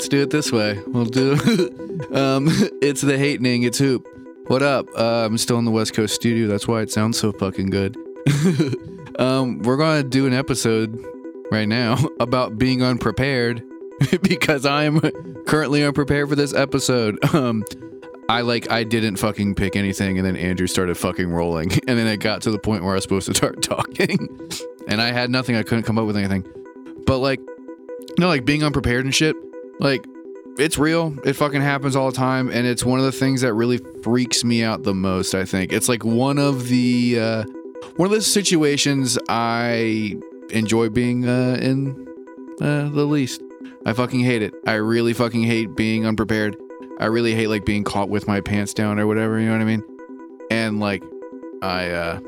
Let's do it this way. We'll do. um, it's the hatening. It's hoop. What up? Uh, I'm still in the West Coast studio. That's why it sounds so fucking good. um, we're gonna do an episode right now about being unprepared because I'm currently unprepared for this episode. Um, I like I didn't fucking pick anything, and then Andrew started fucking rolling, and then it got to the point where I was supposed to start talking, and I had nothing. I couldn't come up with anything. But like, you know, like being unprepared and shit, like it's real. It fucking happens all the time, and it's one of the things that really freaks me out the most. I think it's like one of the uh, one of the situations I enjoy being uh, in uh, the least. I fucking hate it. I really fucking hate being unprepared. I really hate like being caught with my pants down or whatever, you know what I mean? And like I uh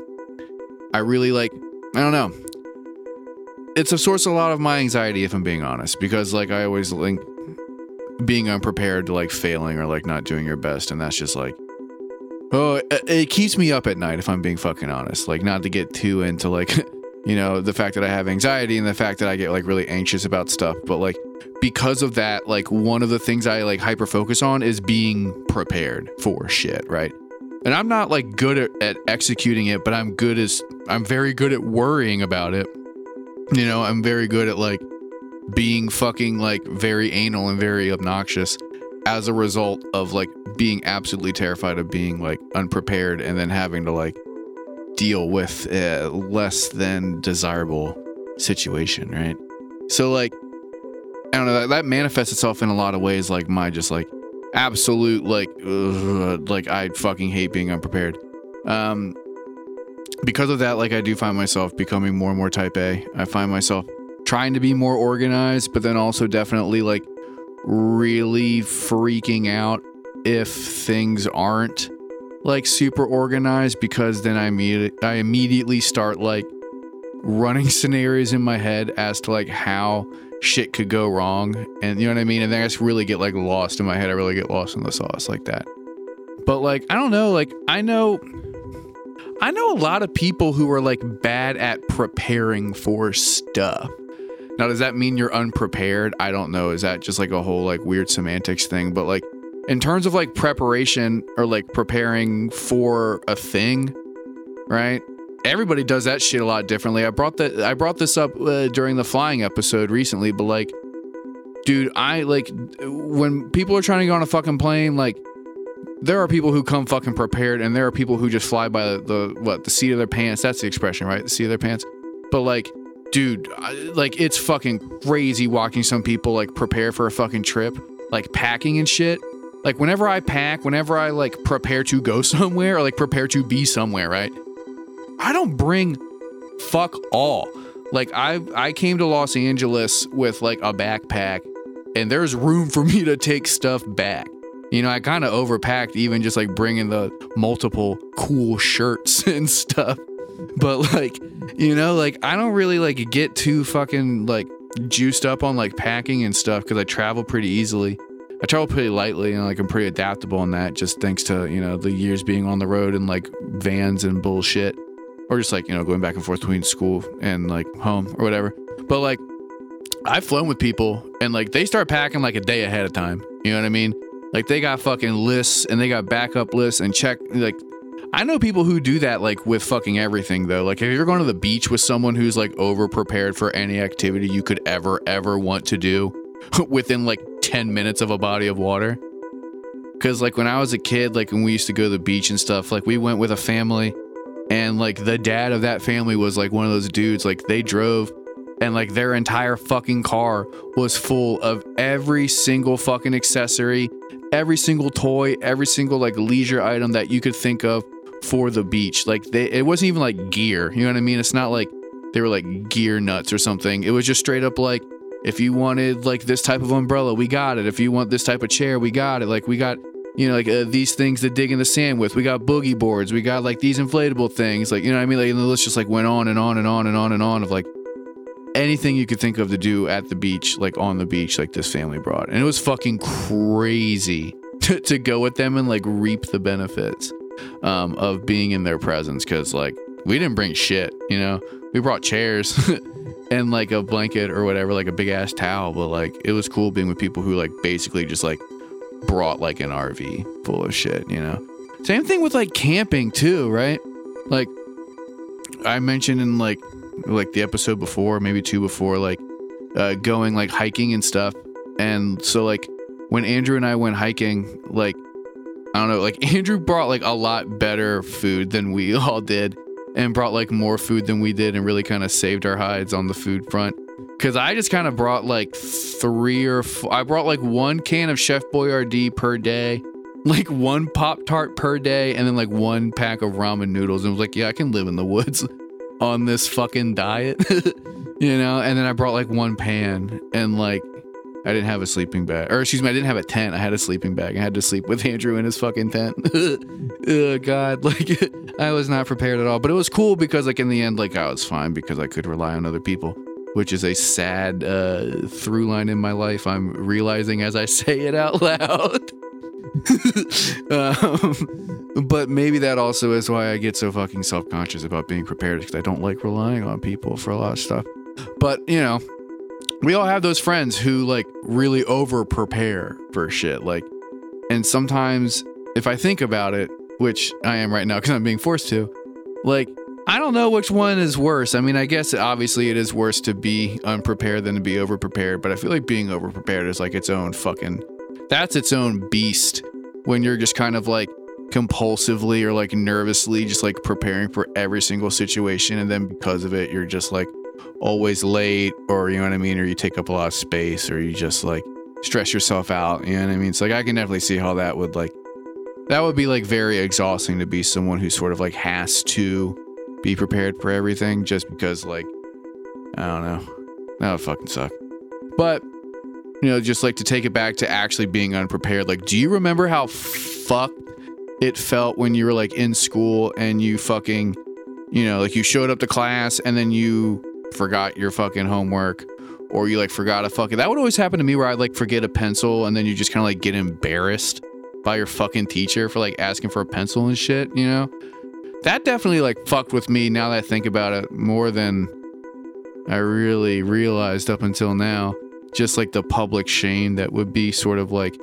I really like I don't know. It's a source of a lot of my anxiety if I'm being honest because like I always link being unprepared to like failing or like not doing your best and that's just like oh it, it keeps me up at night if I'm being fucking honest. Like not to get too into like you know the fact that I have anxiety and the fact that I get like really anxious about stuff, but like because of that, like one of the things I like hyper focus on is being prepared for shit, right? And I'm not like good at, at executing it, but I'm good as I'm very good at worrying about it. You know, I'm very good at like being fucking like very anal and very obnoxious as a result of like being absolutely terrified of being like unprepared and then having to like deal with a less than desirable situation, right? So like I don't know that, that manifests itself in a lot of ways like my just like absolute like ugh, like I fucking hate being unprepared. Um because of that like I do find myself becoming more and more type A. I find myself trying to be more organized, but then also definitely like really freaking out if things aren't like super organized because then I immediately I immediately start like running scenarios in my head as to like how shit could go wrong and you know what I mean? And then I just really get like lost in my head. I really get lost in the sauce like that. But like I don't know like I know I know a lot of people who are like bad at preparing for stuff now does that mean you're unprepared I don't know is that just like a whole like weird semantics thing but like in terms of like preparation or like preparing for a thing right everybody does that shit a lot differently. I brought that I brought this up uh, during the flying episode recently, but like, dude, I like when people are trying to go on a fucking plane, like. There are people who come fucking prepared, and there are people who just fly by the, the what the seat of their pants. That's the expression, right? The seat of their pants. But like, dude, I, like it's fucking crazy watching some people like prepare for a fucking trip, like packing and shit. Like whenever I pack, whenever I like prepare to go somewhere or like prepare to be somewhere, right? I don't bring fuck all. Like I I came to Los Angeles with like a backpack and there's room for me to take stuff back. You know, I kind of overpacked even just like bringing the multiple cool shirts and stuff. But like, you know, like I don't really like get too fucking like juiced up on like packing and stuff cuz I travel pretty easily. I travel pretty lightly and like I'm pretty adaptable in that just thanks to, you know, the years being on the road and like vans and bullshit. Or just like you know going back and forth between school and like home or whatever. But like i've flown with people and like they start packing like a day ahead of time. You know what i mean? Like they got fucking lists and they got backup lists and check like i know people who do that like with fucking everything though. Like if you're going to the beach with someone who's like over prepared for any activity you could ever ever want to do within like 10 minutes of a body of water. Because like when i was a kid like when we used to go to the beach and stuff like we went with a family and like the dad of that family was like one of those dudes. Like they drove and like their entire fucking car was full of every single fucking accessory every single toy every single like leisure item that you could think of for the beach like they it wasn't even like gear you know what i mean it's not like they were like gear nuts or something it was just straight up like if you wanted like this type of umbrella we got it if you want this type of chair we got it like we got you know, like uh, these things to dig in the sand with. We got boogie boards. We got like these inflatable things. Like, you know what I mean? Like, and the list just like went on and on and on and on and on of like anything you could think of to do at the beach, like on the beach, like this family brought. And it was fucking crazy to, to go with them and like reap the benefits um, of being in their presence. Cause like we didn't bring shit, you know, we brought chairs and like a blanket or whatever, like a big ass towel. But like it was cool being with people who like basically just like brought like an RV full of shit, you know? Same thing with like camping too, right? Like I mentioned in like like the episode before, maybe two before, like uh, going like hiking and stuff. And so like when Andrew and I went hiking, like I don't know, like Andrew brought like a lot better food than we all did and brought like more food than we did and really kind of saved our hides on the food front. Cause I just kind of brought like three or I brought like one can of Chef Boyardee per day, like one Pop Tart per day, and then like one pack of ramen noodles. And was like, yeah, I can live in the woods on this fucking diet, you know? And then I brought like one pan and like I didn't have a sleeping bag, or excuse me, I didn't have a tent. I had a sleeping bag. I had to sleep with Andrew in his fucking tent. God, like I was not prepared at all. But it was cool because, like, in the end, like I was fine because I could rely on other people, which is a sad uh, through line in my life. I'm realizing as I say it out loud. um, but maybe that also is why I get so fucking self conscious about being prepared because I don't like relying on people for a lot of stuff. But you know, we all have those friends who like really over prepare for shit. Like, and sometimes if I think about it, which I am right now because I'm being forced to, like, I don't know which one is worse. I mean, I guess obviously it is worse to be unprepared than to be over prepared, but I feel like being over prepared is like its own fucking, that's its own beast when you're just kind of like compulsively or like nervously just like preparing for every single situation. And then because of it, you're just like, always late or you know what I mean, or you take up a lot of space or you just like stress yourself out. You know what I mean? It's like I can definitely see how that would like that would be like very exhausting to be someone who sort of like has to be prepared for everything just because like I don't know. That would fucking suck. But you know, just like to take it back to actually being unprepared. Like, do you remember how fucked it felt when you were like in school and you fucking, you know, like you showed up to class and then you forgot your fucking homework or you like forgot a fucking that would always happen to me where I'd like forget a pencil and then you just kind of like get embarrassed by your fucking teacher for like asking for a pencil and shit, you know? That definitely like fucked with me now that I think about it more than I really realized up until now. Just like the public shame that would be sort of like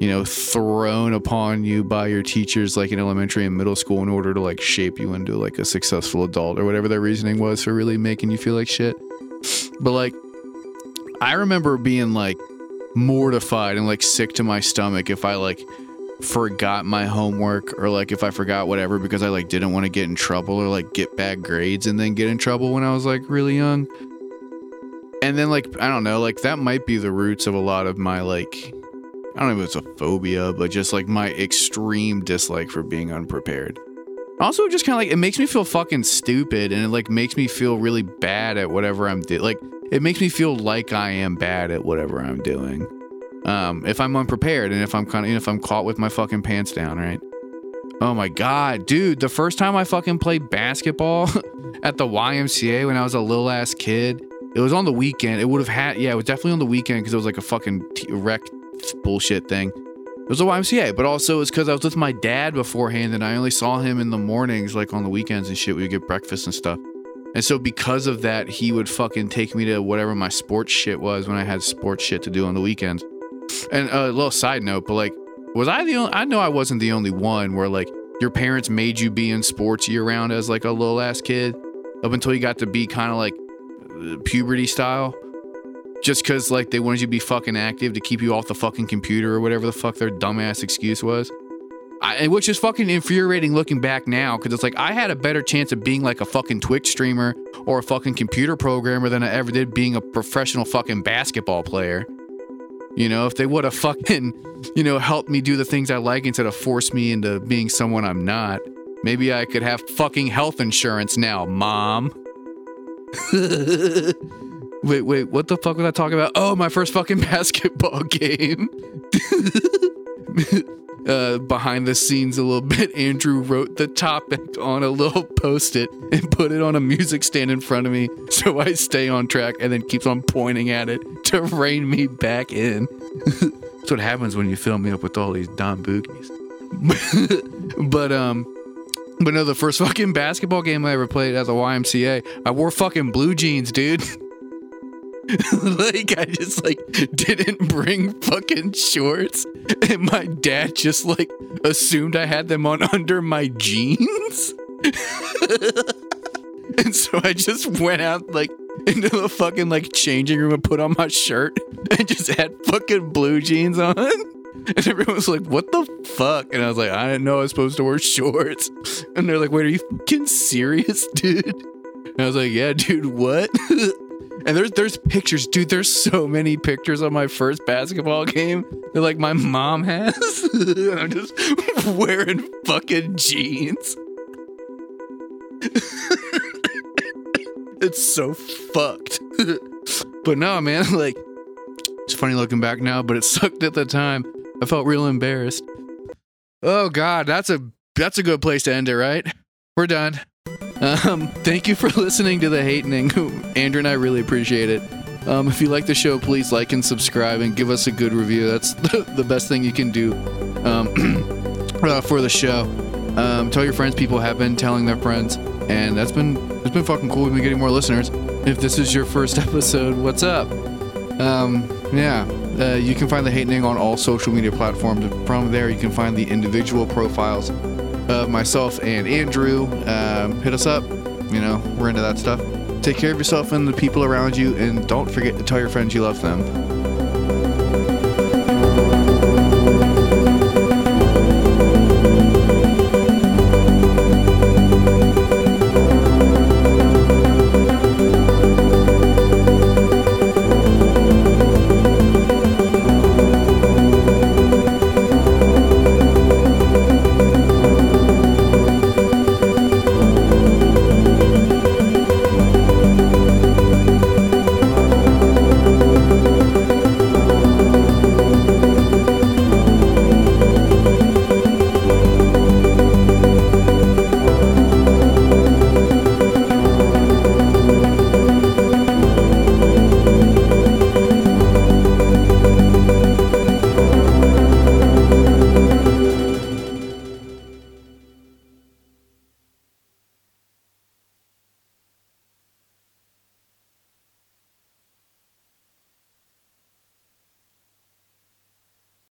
you know, thrown upon you by your teachers like in elementary and middle school in order to like shape you into like a successful adult or whatever their reasoning was for really making you feel like shit. But like I remember being like mortified and like sick to my stomach if I like forgot my homework or like if I forgot whatever because I like didn't want to get in trouble or like get bad grades and then get in trouble when I was like really young. And then like I don't know, like that might be the roots of a lot of my like I don't know if it's a phobia, but just like my extreme dislike for being unprepared. Also, just kind of like it makes me feel fucking stupid, and it like makes me feel really bad at whatever I'm doing. Like it makes me feel like I am bad at whatever I'm doing. Um, if I'm unprepared and if I'm kind of if I'm caught with my fucking pants down, right? Oh my god, dude! The first time I fucking played basketball at the YMCA when I was a little ass kid, it was on the weekend. It would have had yeah, it was definitely on the weekend because it was like a fucking t- bullshit thing. It was a YMCA, but also it's because I was with my dad beforehand and I only saw him in the mornings, like on the weekends and shit. We would get breakfast and stuff. And so because of that, he would fucking take me to whatever my sports shit was when I had sports shit to do on the weekends. And uh, a little side note, but like, was I the only, I know I wasn't the only one where like your parents made you be in sports year round as like a little ass kid up until you got to be kind of like uh, puberty style just because like they wanted you to be fucking active to keep you off the fucking computer or whatever the fuck their dumbass excuse was. I, which is fucking infuriating looking back now because it's like I had a better chance of being like a fucking Twitch streamer or a fucking computer programmer than I ever did being a professional fucking basketball player. You know, if they would have fucking, you know, helped me do the things I like instead of force me into being someone I'm not, maybe I could have fucking health insurance now, mom. Wait, wait, what the fuck was I talking about? Oh, my first fucking basketball game. uh, behind the scenes a little bit, Andrew wrote the topic on a little post it and put it on a music stand in front of me so I stay on track and then keeps on pointing at it to rein me back in. That's what happens when you fill me up with all these Don Boogies. but, um, but no, the first fucking basketball game I ever played as a YMCA, I wore fucking blue jeans, dude. like I just like didn't bring fucking shorts, and my dad just like assumed I had them on under my jeans. and so I just went out like into the fucking like changing room and put on my shirt and just had fucking blue jeans on. And everyone was like, what the fuck? And I was like, I didn't know I was supposed to wear shorts. And they're like, wait, are you fucking serious, dude? And I was like, yeah, dude, what? And there's there's pictures, dude. There's so many pictures of my first basketball game that like my mom has. and I'm just wearing fucking jeans. it's so fucked. but no, man, like it's funny looking back now, but it sucked at the time. I felt real embarrassed. Oh god, that's a that's a good place to end it, right? We're done. Um, thank you for listening to the hatening. Andrew and I really appreciate it. Um, if you like the show, please like and subscribe and give us a good review. That's the, best thing you can do um, uh, for the show. Um, tell your friends. People have been telling their friends, and that's been it's been fucking cool. We've been getting more listeners. If this is your first episode, what's up? Um, yeah, uh, you can find the hatening on all social media platforms. From there, you can find the individual profiles of myself and Andrew. Um, hit us up. You know, we're into that stuff. Take care of yourself and the people around you, and don't forget to tell your friends you love them.